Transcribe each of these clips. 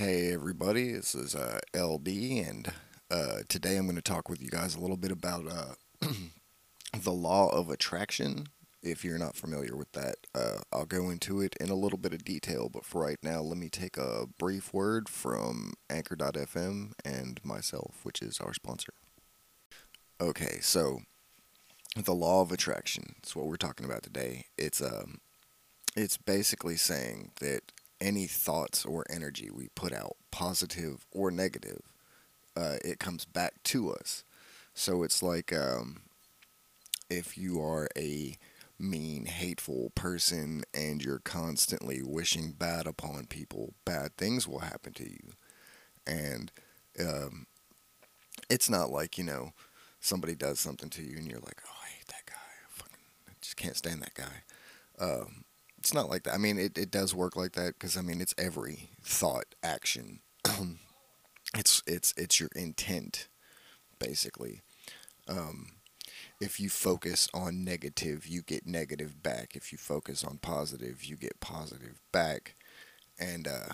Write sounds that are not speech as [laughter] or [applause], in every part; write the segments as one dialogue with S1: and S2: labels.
S1: Hey everybody, this is uh, LD, and uh, today I'm going to talk with you guys a little bit about uh, [clears throat] the law of attraction. If you're not familiar with that, uh, I'll go into it in a little bit of detail, but for right now, let me take a brief word from Anchor.fm and myself, which is our sponsor. Okay, so the law of attraction is what we're talking about today. It's um, it's basically saying that any thoughts or energy we put out, positive or negative, uh, it comes back to us. So it's like um, if you are a mean, hateful person and you're constantly wishing bad upon people, bad things will happen to you. And um, it's not like, you know, somebody does something to you and you're like, oh, I hate that guy. I fucking I just can't stand that guy. Um, it's not like that. I mean, it, it does work like that because I mean, it's every thought, action. [clears throat] it's it's it's your intent, basically. Um, if you focus on negative, you get negative back. If you focus on positive, you get positive back, and uh,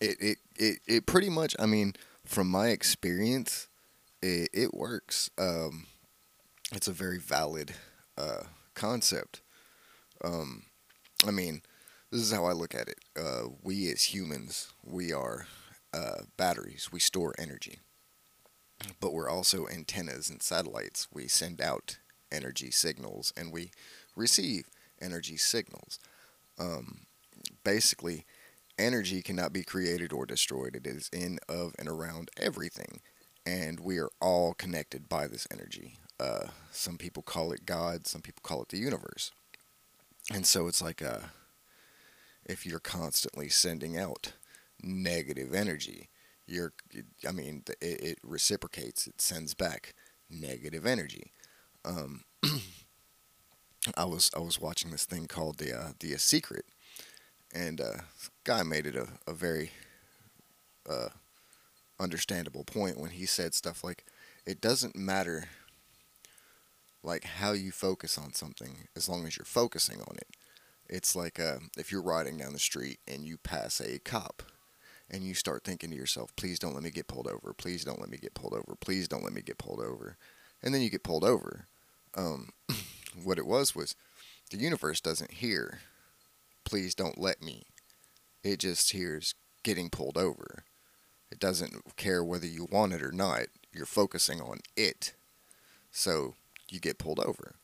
S1: it, it it it pretty much. I mean, from my experience, it it works. Um, it's a very valid uh, concept. Um, I mean, this is how I look at it. Uh, we as humans, we are uh, batteries. We store energy, but we're also antennas and satellites. We send out energy signals and we receive energy signals. Um, basically, energy cannot be created or destroyed. It is in, of, and around everything, and we are all connected by this energy. Uh, some people call it God. Some people call it the universe. And so it's like a, uh, if you're constantly sending out negative energy, you're, I mean, it, it reciprocates, it sends back negative energy. Um, [clears throat] I was I was watching this thing called the uh, the Secret, and uh, guy made it a, a very uh, understandable point when he said stuff like, "It doesn't matter like how you focus on something as long as you're focusing on it. It's like uh, if you're riding down the street and you pass a cop and you start thinking to yourself, please don't let me get pulled over. Please don't let me get pulled over. Please don't let me get pulled over. And then you get pulled over. Um, [clears throat] what it was was the universe doesn't hear, please don't let me. It just hears getting pulled over. It doesn't care whether you want it or not. You're focusing on it. So you get pulled over.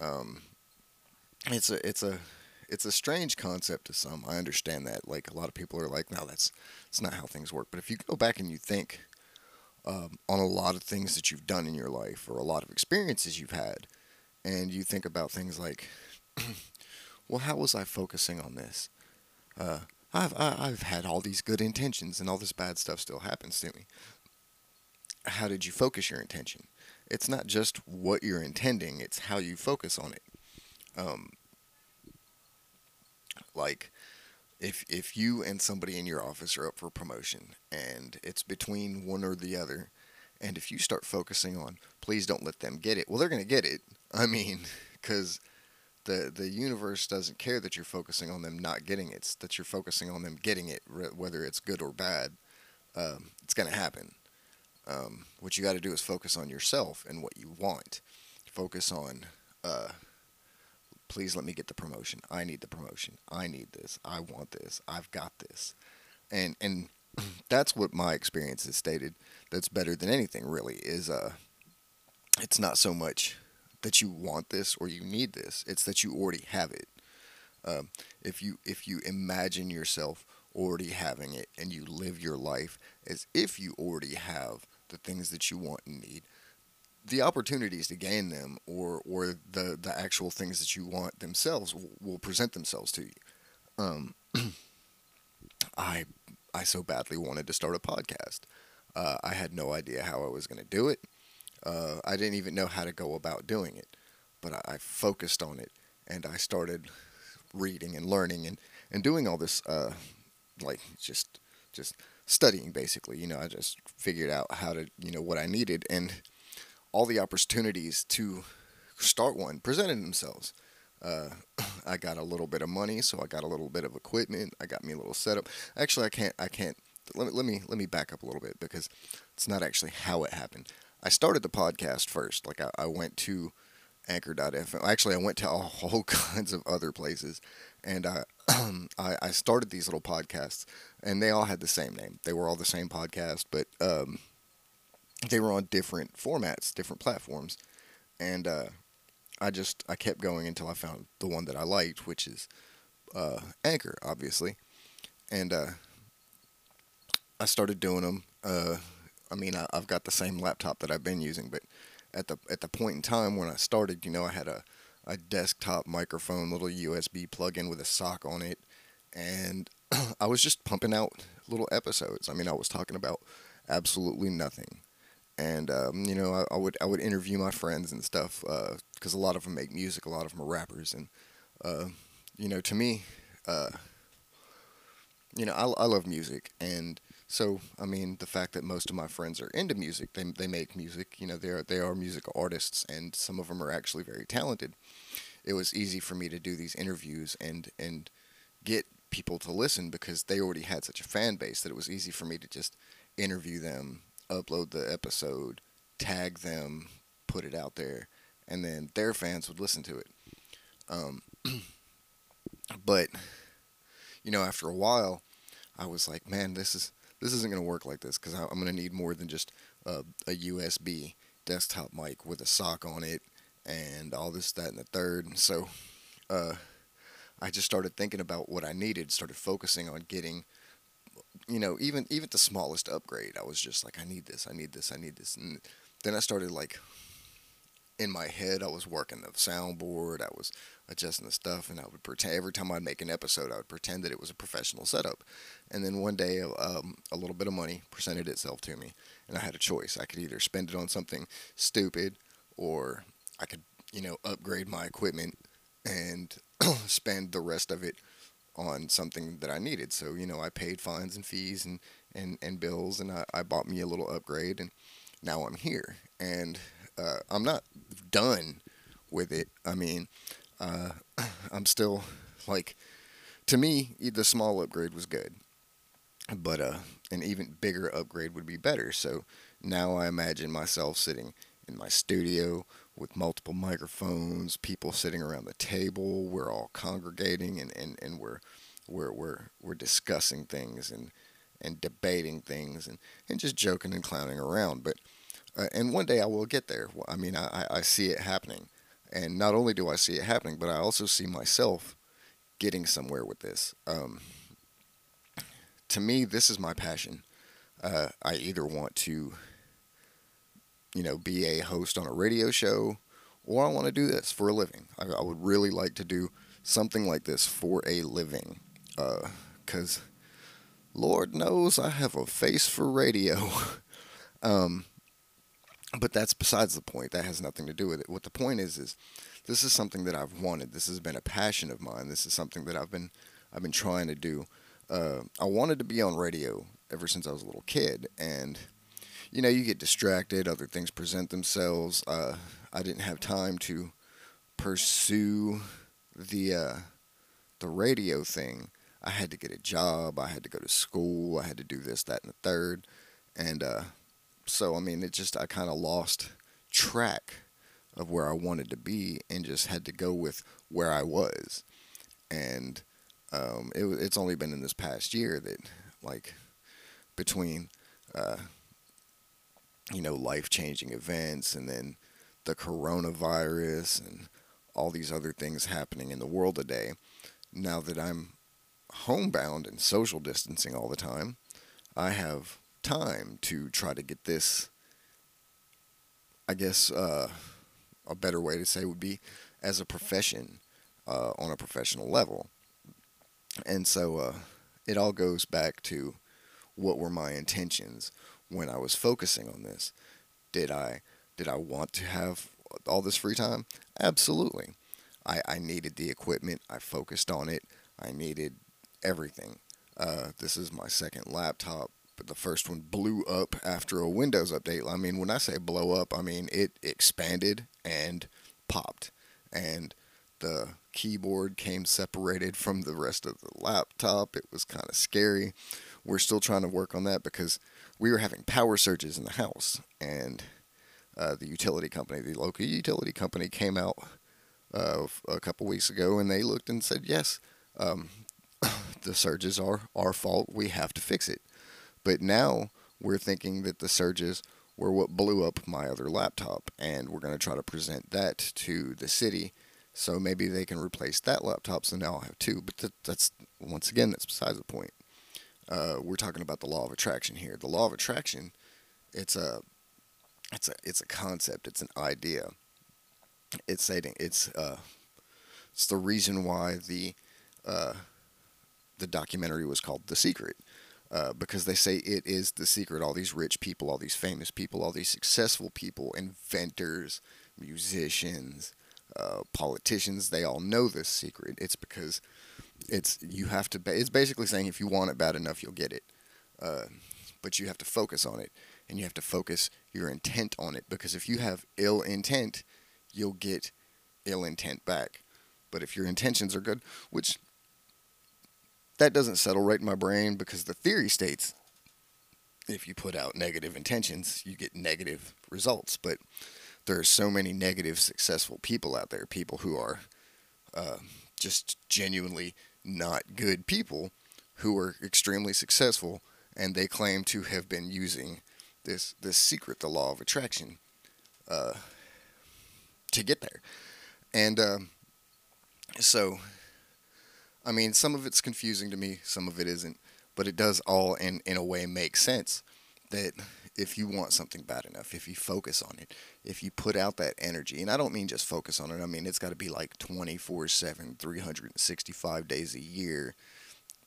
S1: Um, it's a it's a it's a strange concept to some. I understand that. Like a lot of people are like, no, that's that's not how things work. But if you go back and you think um, on a lot of things that you've done in your life or a lot of experiences you've had, and you think about things like, [clears throat] well, how was I focusing on this? Uh, I've I've had all these good intentions and all this bad stuff still happens to me. How did you focus your intention? It's not just what you're intending; it's how you focus on it. Um, like if if you and somebody in your office are up for promotion and it's between one or the other, and if you start focusing on please don't let them get it, well they're going to get it. I mean, [laughs] because the the universe doesn't care that you're focusing on them not getting it; it's that you're focusing on them getting it, whether it's good or bad. Um, it's going to happen. Um, what you got to do is focus on yourself and what you want. Focus on, uh, please let me get the promotion. I need the promotion. I need this. I want this. I've got this. And and [clears throat] that's what my experience has stated. That's better than anything really. Is uh, it's not so much that you want this or you need this. It's that you already have it. Um, if you if you imagine yourself already having it and you live your life as if you already have the things that you want and need, the opportunities to gain them or or the the actual things that you want themselves will, will present themselves to you. Um, [clears throat] I I so badly wanted to start a podcast. Uh, I had no idea how I was going to do it. Uh, I didn't even know how to go about doing it, but I, I, focused on it and I started reading and learning and, and doing all this, uh, like just just studying basically. You know, I just figured out how to, you know, what I needed, and all the opportunities to start one presented themselves. Uh, [clears throat] I got a little bit of money, so I got a little bit of equipment. I got me a little setup. Actually, I can't. I can't. Let me let me let me back up a little bit because it's not actually how it happened. I started the podcast first. Like I, I went to Anchor.fm. Actually, I went to [laughs] all kinds of other places, and I, [clears throat] I I started these little podcasts, and they all had the same name. They were all the same podcast, but um, they were on different formats, different platforms, and uh, I just I kept going until I found the one that I liked, which is uh, Anchor, obviously, and uh, I started doing them. Uh, I mean, I, I've got the same laptop that I've been using, but at the at the point in time when I started, you know, I had a a desktop microphone, little USB plug-in with a sock on it, and [clears throat] I was just pumping out little episodes. I mean, I was talking about absolutely nothing, and um, you know, I, I, would I would interview my friends and stuff because uh, a lot of them make music, a lot of them are rappers, and uh, you know, to me, uh, you know, I, I love music, and so I mean, the fact that most of my friends are into music, they they make music, you know, they are they are music artists, and some of them are actually very talented. It was easy for me to do these interviews and and get people to listen because they already had such a fan base that it was easy for me to just interview them, upload the episode, tag them, put it out there, and then their fans would listen to it. Um, [clears throat] but you know, after a while, I was like, man, this is this isn't going to work like this because I'm going to need more than just a, a USB desktop mic with a sock on it and all this, that, and the third. So uh, I just started thinking about what I needed, started focusing on getting, you know, even even the smallest upgrade. I was just like, I need this, I need this, I need this, and then I started like in my head, I was working the soundboard, I was adjusting the stuff, and I would pretend every time I'd make an episode, I would pretend that it was a professional setup. And then one day, um, a little bit of money presented itself to me, and I had a choice. I could either spend it on something stupid, or I could, you know, upgrade my equipment and [clears throat] spend the rest of it on something that I needed. So, you know, I paid fines and fees and, and, and bills, and I, I bought me a little upgrade, and now I'm here. And uh, I'm not done with it. I mean, uh, [clears throat] I'm still like, to me, the small upgrade was good, but uh, an even bigger upgrade would be better. So now I imagine myself sitting in my studio with multiple microphones, people sitting around the table. We're all congregating and, and, and we're, we're, we're, we're discussing things and, and debating things and, and just joking and clowning around. But uh, and one day I will get there. I mean, I, I see it happening. And not only do I see it happening, but I also see myself getting somewhere with this. Um, to me, this is my passion. Uh, I either want to, you know, be a host on a radio show, or I want to do this for a living. I, I would really like to do something like this for a living, because uh, Lord knows I have a face for radio. [laughs] um, but that's besides the point. That has nothing to do with it. What the point is is this is something that I've wanted. This has been a passion of mine. This is something that I've been I've been trying to do. Uh, I wanted to be on radio ever since I was a little kid, and you know you get distracted. Other things present themselves. Uh, I didn't have time to pursue the uh, the radio thing. I had to get a job. I had to go to school. I had to do this, that, and the third, and uh, so I mean, it just I kind of lost track of where I wanted to be and just had to go with where I was. And um, it, it's only been in this past year that, like, between, uh, you know, life changing events and then the coronavirus and all these other things happening in the world today, now that I'm homebound and social distancing all the time, I have time to try to get this. I guess uh, a better way to say would be as a profession uh, on a professional level. And so uh, it all goes back to what were my intentions when I was focusing on this. Did I did I want to have all this free time? Absolutely. I, I needed the equipment. I focused on it. I needed everything. Uh, this is my second laptop the first one blew up after a Windows update. I mean, when I say blow up, I mean it expanded and popped. And The keyboard came separated from the rest of the laptop. It was kind of scary. We're still trying to work on that because we were having power surges in the house, and uh, the utility company, the local utility company, came out uh, a couple weeks ago and they looked and said, yes, um, [coughs] the surges are our fault. We have to fix it. But now we're thinking that the surges were what blew up my other laptop, and we're going to try to present that to the city. So maybe they can replace that laptop. So now I'll have two. But that, that's once again that's besides the point. Uh, we're talking about the law of attraction here. The law of attraction, it's a, it's a, it's a concept. It's an idea. It's saying it's uh, it's the reason why the uh, the documentary was called The Secret. Uh, because they say it is the secret. All these rich people, all these famous people, all these successful people, inventors, musicians, uh, politicians, they all know this secret. It's because it's you have to. It's basically saying if you want it bad enough, you'll get it. Uh, but you have to focus on it, and you have to focus your intent on it. Because if you have ill intent, you'll get ill intent back. But if your intentions are good, which that doesn't settle right in my brain because the theory states if you put out negative intentions, you get negative results. But there are so many negative, successful people out there, people who are uh, just genuinely not good people who are extremely successful, and they claim to have been using this this secret, the law of attraction, uh, to get there. And uh, so I mean, some of it's confusing to me, some of it isn't, but it does all in in a way make sense that if you want something bad enough, if you focus on it, if you put out that energy, and I don't mean just focus on it, I mean it's got to be like 24/7, 365 days a year.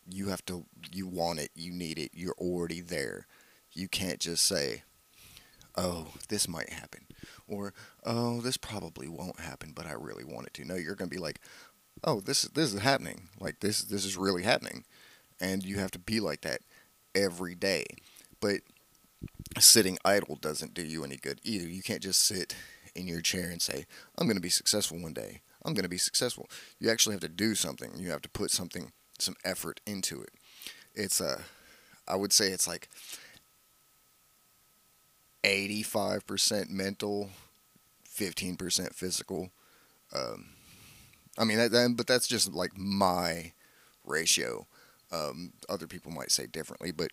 S1: You have to you want it, you need it, you're already there. You can't just say, "Oh, this might happen." Or, "Oh, this probably won't happen, but I really want it to." No, you're going to be like, oh, this is this is happening. Like this this is really happening, and you have to be like that every day. But sitting idle doesn't do you any good either. You can't just sit in your chair and say, "I'm going to be successful one day. I'm going to be successful." You actually have to do something. You have to put something, some effort into it. It's a, I would say it's like 85% mental, 15% physical. Um, I mean, that, that, but that's just like my ratio. Um, other people might say differently, but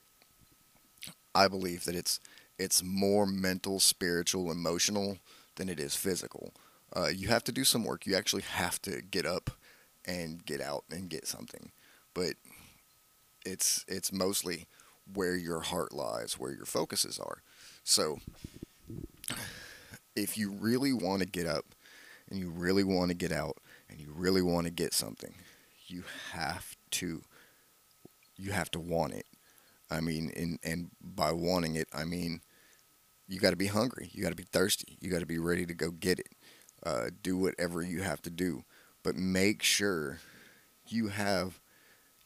S1: I believe that it's it's more mental, spiritual, emotional than it is physical. Uh, you have to do some work. You actually have to get up and get out and get something, but it's it's mostly where your heart lies, where your focuses are. So, if you really want to get up and you really want to get out, and you really want to get something, you have to you have to want it. I mean, and and by wanting it, I mean you got to be hungry, you got to be thirsty, you got to be ready to go get it. Uh, do whatever you have to do, but make sure you have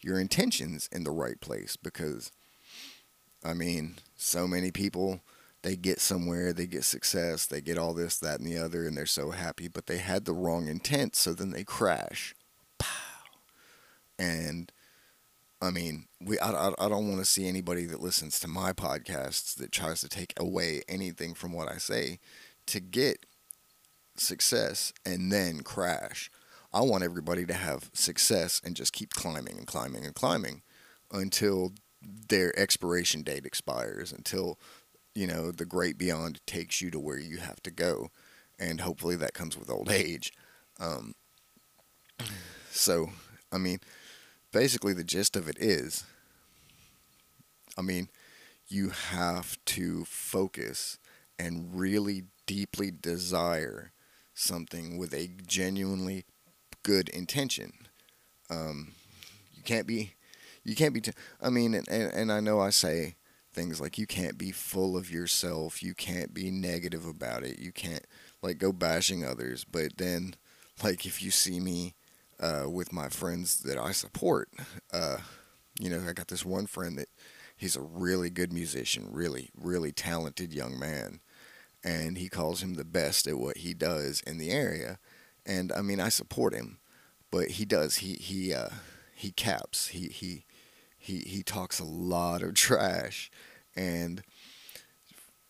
S1: your intentions in the right place because I mean, so many people they get somewhere, they get success, they get all this, that, and the other, and they're so happy, but they had the wrong intent, so then they crash. Pow. And I mean, we I, I, I don't want to see anybody that listens to my podcasts that tries to take away anything from what I say to get success and then crash. I want everybody to have success and just keep climbing and climbing and climbing until their expiration date expires, until you know, the great beyond takes you to where you have to go. And hopefully that comes with old [laughs] age. Um, so, I mean, basically the gist of it is, I mean, you have to focus and really deeply desire something with a genuinely good intention. Um, you can't be, you can't be. T- I mean, and, and I know I say things like you can't be full of yourself, you can't be negative about it, you can't like go bashing others. But then, like if you see me uh, with my friends that I support, uh, you know, I got this one friend that he's a really good musician, really, really talented young man, and he calls him the best at what he does in the area. And I mean, I support him, but he does. He he uh, he caps. He he he he talks a lot of trash, and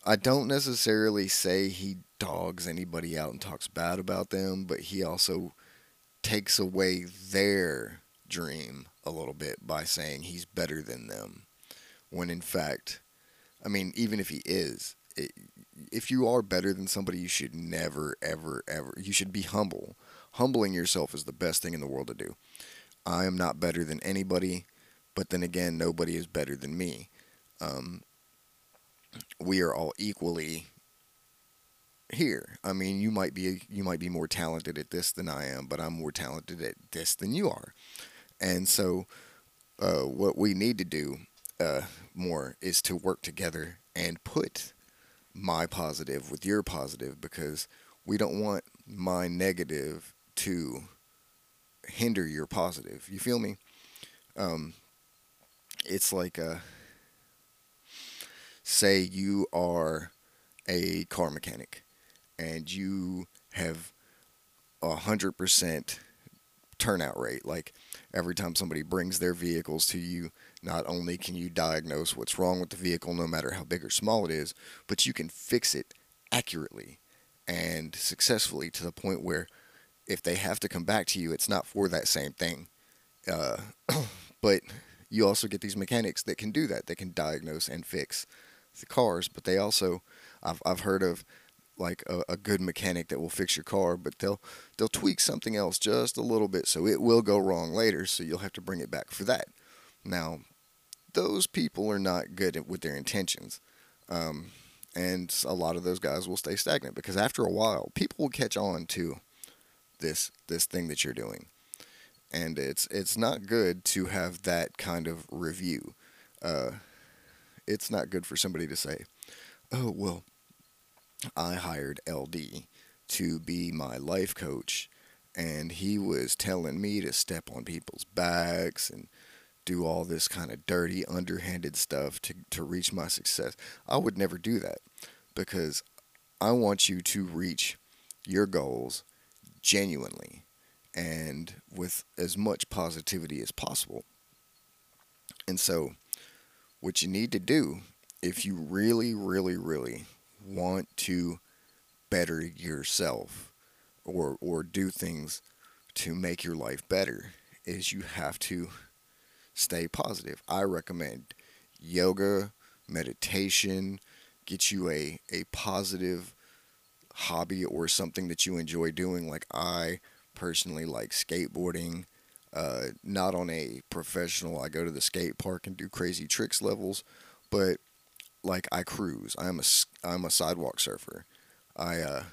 S1: I don't necessarily say he dogs anybody out and talks bad about them, but he also takes away their dream a little bit by saying he's better than them, when in fact, I mean, even if he is, it, if you are better than somebody, you should never, ever, ever. You should be humble. Humbling yourself is the best thing in the world to do. I am not better than anybody, but then again, nobody is better than me. Um, we are all equally here. I mean, you might be you might be more talented at this than I am, but I'm more talented at this than you are. And so, uh, what we need to do uh, more is to work together and put my positive with your positive because we don't want my negative to hinder your positive. You feel me? Um, it's like a, say you are a car mechanic and you have a hundred percent turnout rate. Like every time somebody brings their vehicles to you, not only can you diagnose what's wrong with the vehicle, no matter how big or small it is, but you can fix it accurately and successfully to the point where if they have to come back to you, it's not for that same thing. Uh, [clears throat] but you also get these mechanics that can do that. They can diagnose and fix the cars, but they also, I've, I've heard of like a, a, good mechanic that will fix your car, but they'll they'll tweak something else just a little bit, so it will go wrong later. So you'll have to bring it back for that. Now, those people are not good at, with their intentions, um, and a lot of those guys will stay stagnant because after a while, people will catch on to this this thing that you're doing, and it's it's not good to have that kind of review. Uh, it's not good for somebody to say, "Oh well." I hired LD to be my life coach, and he was telling me to step on people's backs and do all this kind of dirty, underhanded stuff to, to reach my success. I would never do that because I want you to reach your goals genuinely and with as much positivity as possible. And so, what you need to do, if you really, really, really want to better yourself or or do things to make your life better is you have to stay positive. I recommend yoga, meditation, get you a, a positive hobby or something that you enjoy doing. Like I personally like skateboarding. Uh, not on a professional, I go to the skate park and do crazy tricks levels, but like I cruise. I'm a I'm a sidewalk surfer. I uh,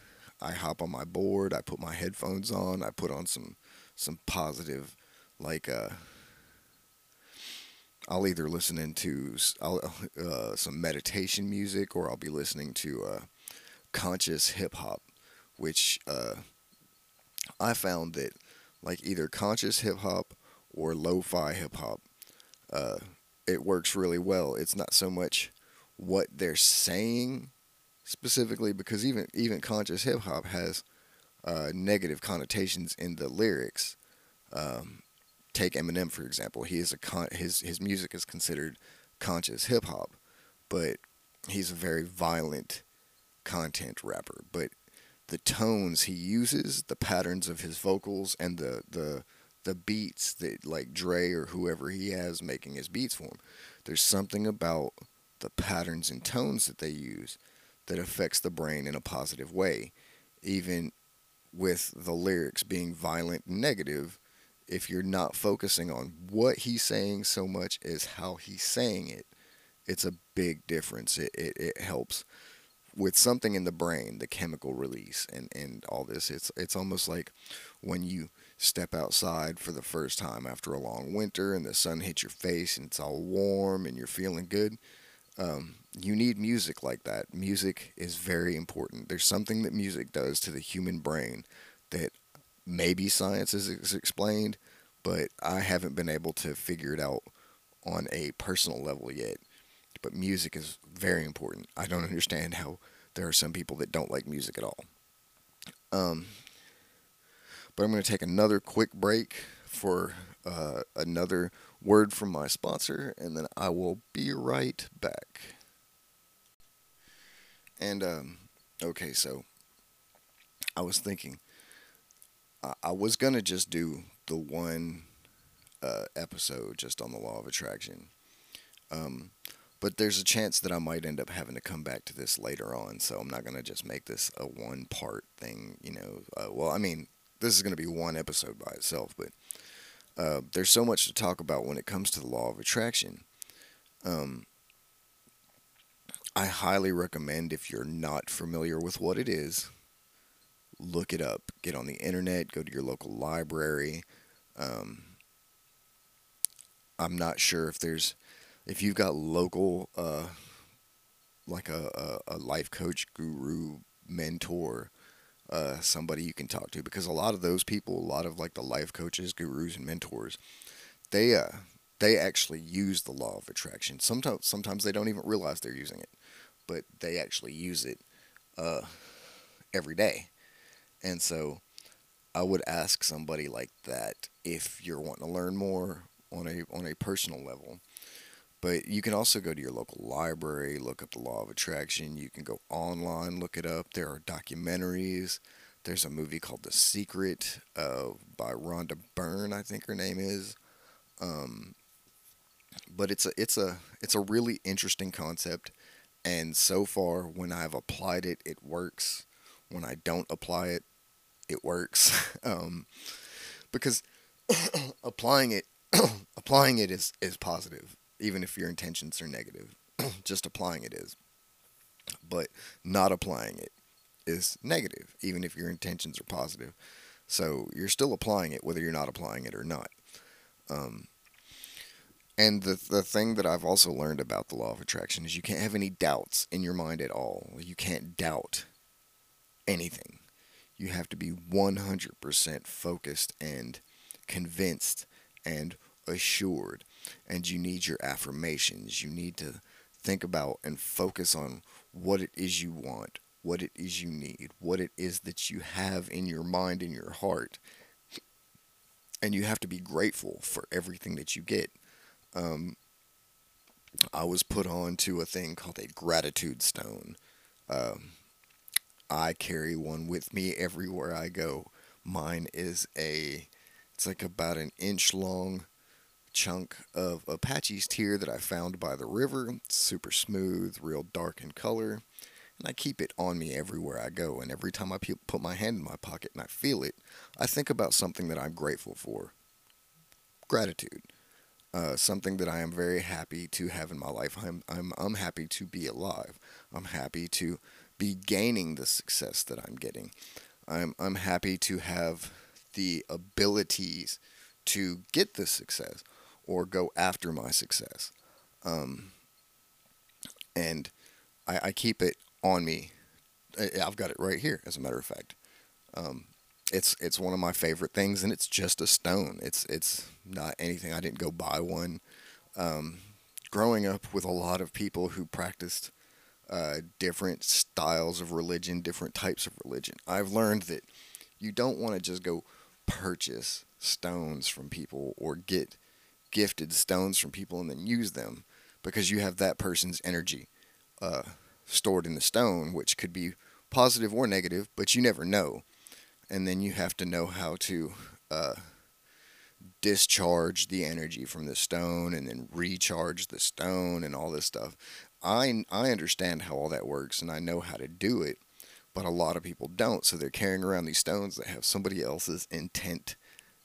S1: I hop on my board. I put my headphones on. I put on some some positive like uh, I'll either listen into I'll, uh, some meditation music or I'll be listening to uh, conscious hip hop, which uh, I found that like either conscious hip hop or lo-fi hip hop, uh, it works really well. It's not so much what they're saying specifically because even even conscious hip hop has uh, negative connotations in the lyrics. Um, take Eminem for example. He is a con- his his music is considered conscious hip hop, but he's a very violent content rapper. But the tones he uses, the patterns of his vocals, and the the the beats that like Dre or whoever he has making his beats for him. There's something about the patterns and tones that they use that affects the brain in a positive way. Even with the lyrics being violent and negative, if you're not focusing on what he's saying so much as how he's saying it, it's a big difference. It, it, it helps with something in the brain, the chemical release and, and all this. It's it's almost like when you step outside for the first time after a long winter and the sun hits your face and it's all warm and you're feeling good um, you need music like that. Music is very important. There's something that music does to the human brain that maybe science has explained, but I haven't been able to figure it out on a personal level yet. But music is very important. I don't [laughs] understand how there are some people that don't like music at all. Um, But I'm going to take another quick break for uh, another word from my sponsor, and then I will be right back. And, um, okay, so I was thinking, I, I was going to just do the one uh, episode just on the law of attraction. Um, but there's a chance that I might end up having to come back to this later on, so I'm not going to just make this a one part thing, you know. Uh, well, I mean, this is going to be one episode by itself, but uh, there's so much to talk about when it comes to the law of attraction. Um, I highly recommend if you're not familiar with what it is, look it up. Get on the internet, go to your local library. Um, I'm not sure if there's if you've got local uh, like a, a, a life coach guru mentor uh, somebody you can talk to because a lot of those people a lot of like the life coaches gurus and mentors they uh they actually use the law of attraction. Sometimes sometimes they don't even realize they're using it but they actually use it uh, every day. And so i would ask somebody like that if you're wanting to learn more on a on a personal level but you can also go to your local library, look up the law of attraction. You can go online, look it up. There are documentaries. There's a movie called The Secret uh, by Rhonda Byrne, I think her name is. Um, but it's a it's a it's a really interesting concept, and so far when I've applied it, it works. When I don't apply it, it works. [laughs] um, because [coughs] applying it [coughs] applying it is is positive even if your intentions are negative. [clears throat] Just applying it is. But not applying it is negative, even if your intentions are positive. So you're still applying it, whether you're not applying it or not. Um, and the the thing that I've also learned about the law of attraction is you can't have any doubts in your mind at all. You can't doubt anything. You have to be 100% focused and convinced and assured and you need your affirmations. You need to think about and focus on what it is you want, what it is you need, what it is that you have in your mind and your heart. And you have to be grateful for everything that you get. Um, I was put on to a thing called a gratitude stone. Um, I carry one with me everywhere I go. Mine is a, it's like about an inch long chunk of Apache's tear that I found by the river. It's super smooth, real dark in color. And I keep it on me everywhere I go. And every time I put my hand in my pocket and I feel it, I think about something that I'm grateful for. Gratitude. Uh, something that I am very happy to have in my life. I'm, I'm, I'm happy to be alive. I'm happy to be gaining the success that I'm getting. I'm, I'm happy to have the abilities to get this success or go after my success. Um, and I, I, keep it on me. I've got it right here, as a matter of fact. Um, it's it's one of my favorite things, and it's just a stone. It's it's not anything. I didn't go buy one. Um, growing up with a lot of people who practiced uh, different styles of religion, different types of religion, I've learned that you don't want to just go purchase stones from people or get gifted stones from people and then use them because you have that person's energy uh, stored in the stone, which could be positive or negative, but you never know. And then you have to know how to uh, discharge the energy from the stone and then recharge the stone and all this stuff. I, I understand how all that works and I know how to do it, but a lot of people don't. So they're carrying around these stones that have somebody else's intent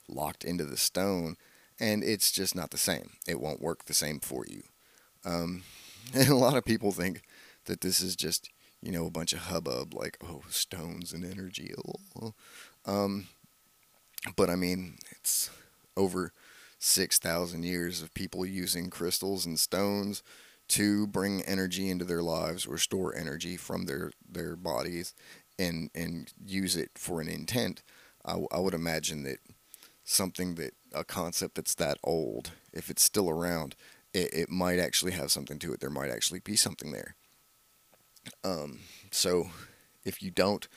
S1: locked into the stone and it's just not the same. It won't work the same for you. Um, [laughs] and a lot of people think that this is just you know a bunch of hubbub, like oh stones and energy. Um, but I mean, it's over six thousand years of people using crystals and stones to bring energy into their lives or store energy from their their bodies and and use it for an intent. I, I would imagine that something that a concept that's that old, if it's still around, it, it might actually have something to it. There might actually be something there. Um, so if you don't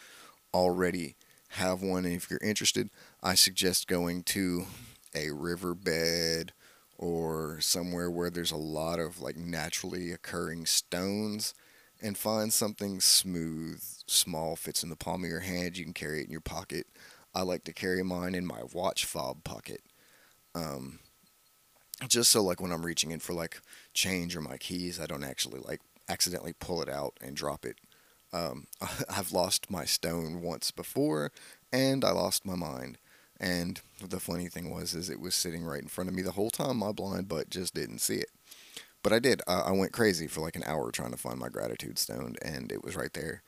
S1: already have one and if you're interested, I suggest going to a riverbed or somewhere where there's a lot of like naturally occurring stones and find something smooth, small, fits in the palm of your hand. You can carry it in your pocket. I like to carry mine in my watch fob pocket. Um, just so like when I'm reaching in for like change or my keys, I don't actually like accidentally pull it out and drop it. Um, [laughs] I've lost my stone once before, and I lost my mind. And the funny thing was, is it was sitting right in front of me the whole time. My blind butt just didn't see it. But I did. I, I went crazy for like an hour trying to find my gratitude stone, and it was right there.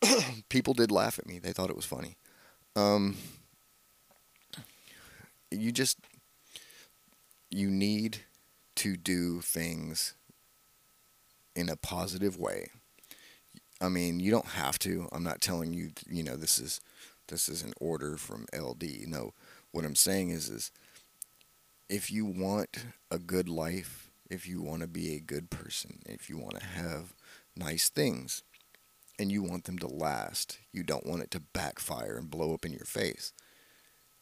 S1: [clears throat] People did laugh at me. They thought it was funny. Um, you just you need to do things in a positive way. I mean, you don't have to. I'm not telling you, you know, this is this is an order from LD. No, what I'm saying is is if you want a good life, if you want to be a good person, if you want to have nice things and you want them to last, you don't want it to backfire and blow up in your face.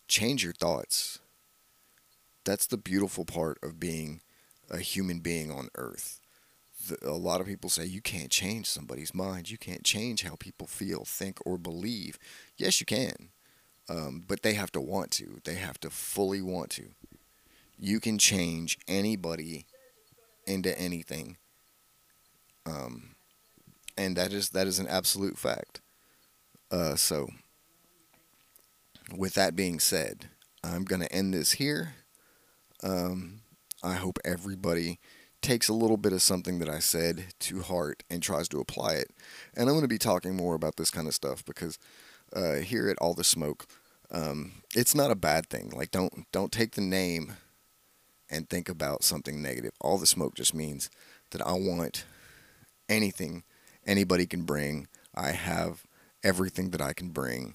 S1: Change your thoughts. That's the beautiful part of being a human being on earth a lot of people say you can't change somebody's mind. You can't change how people feel, think, or believe. Yes, you can. Um, but they have to want to. They have to fully want to. You can change anybody into anything. Um, and that is that is an absolute fact. Uh, so, with that being said, I'm to end this here. Um, I hope everybody takes a little bit of something that I said to heart and tries to apply it. And I'm going to be talking more about this kind of stuff because uh, here at All the Smoke, um, it's not a bad thing. Like don't don't take the name and think about something negative. All the smoke just means that I want anything anybody can bring. I have everything that I can bring,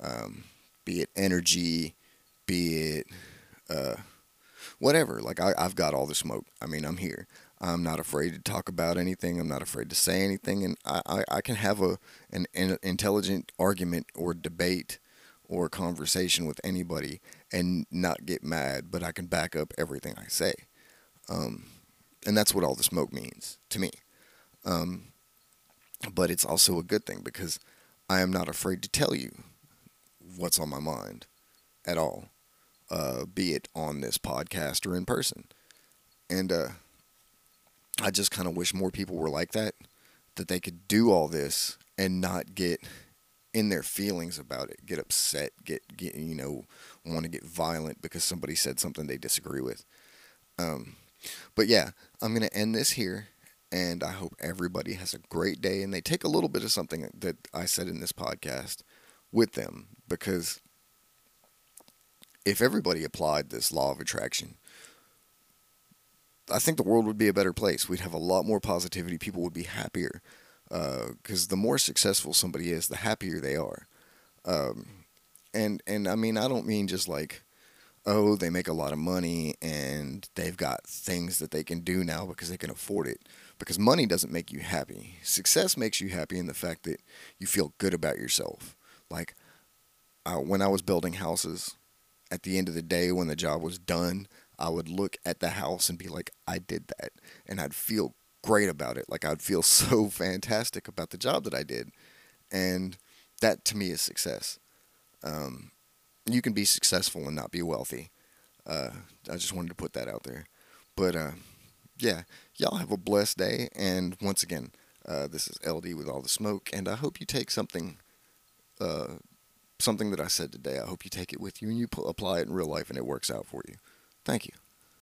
S1: um, be it energy, be it uh, whatever. Like I, I've got all the smoke. I mean, I'm here. I'm not afraid to talk about anything. I'm not afraid to say anything, and I, I, I can have a an, an intelligent argument or debate or conversation with anybody and not get mad, but I can back up everything I say. Um, and that's what all the smoke means to me. Um, but it's also a good thing because I am not afraid to tell you what's on my mind at all uh, be it on this podcast or in person. And uh, I just kind of wish more people were like that, that they could do all this and not get in their feelings about it, get upset, get, get you know, want to get violent because somebody said something they disagree with. Um, but yeah, I'm going to end this here. And I hope everybody has a great day and they take a little bit of something that I said in this podcast with them because if everybody applied this law of attraction, I think the world would be a better place. We'd have a lot more positivity. People would be happier because uh, the more successful somebody is, the happier they are. Um, and and I mean, I don't mean just like, oh, they make a lot of money and they've got things that they can do now because they can afford it. Because money doesn't make you happy. Success makes you happy in the fact that you feel good about yourself. Like uh, when I was building houses, at the end of the day when the job was done, I would look at the house and be like, I did that. And I'd feel great about it. Like I'd feel [laughs] so fantastic about the job that I did. And that to me is success. Um, you can be successful and not be wealthy. Uh, I just wanted to put that out there. But uh, yeah, y'all have a blessed day. And once again, uh, this is LD with all the smoke. And I hope you take something uh, something that I said today. I hope you take it with you and you apply it in real life and it works out for you. Thank you.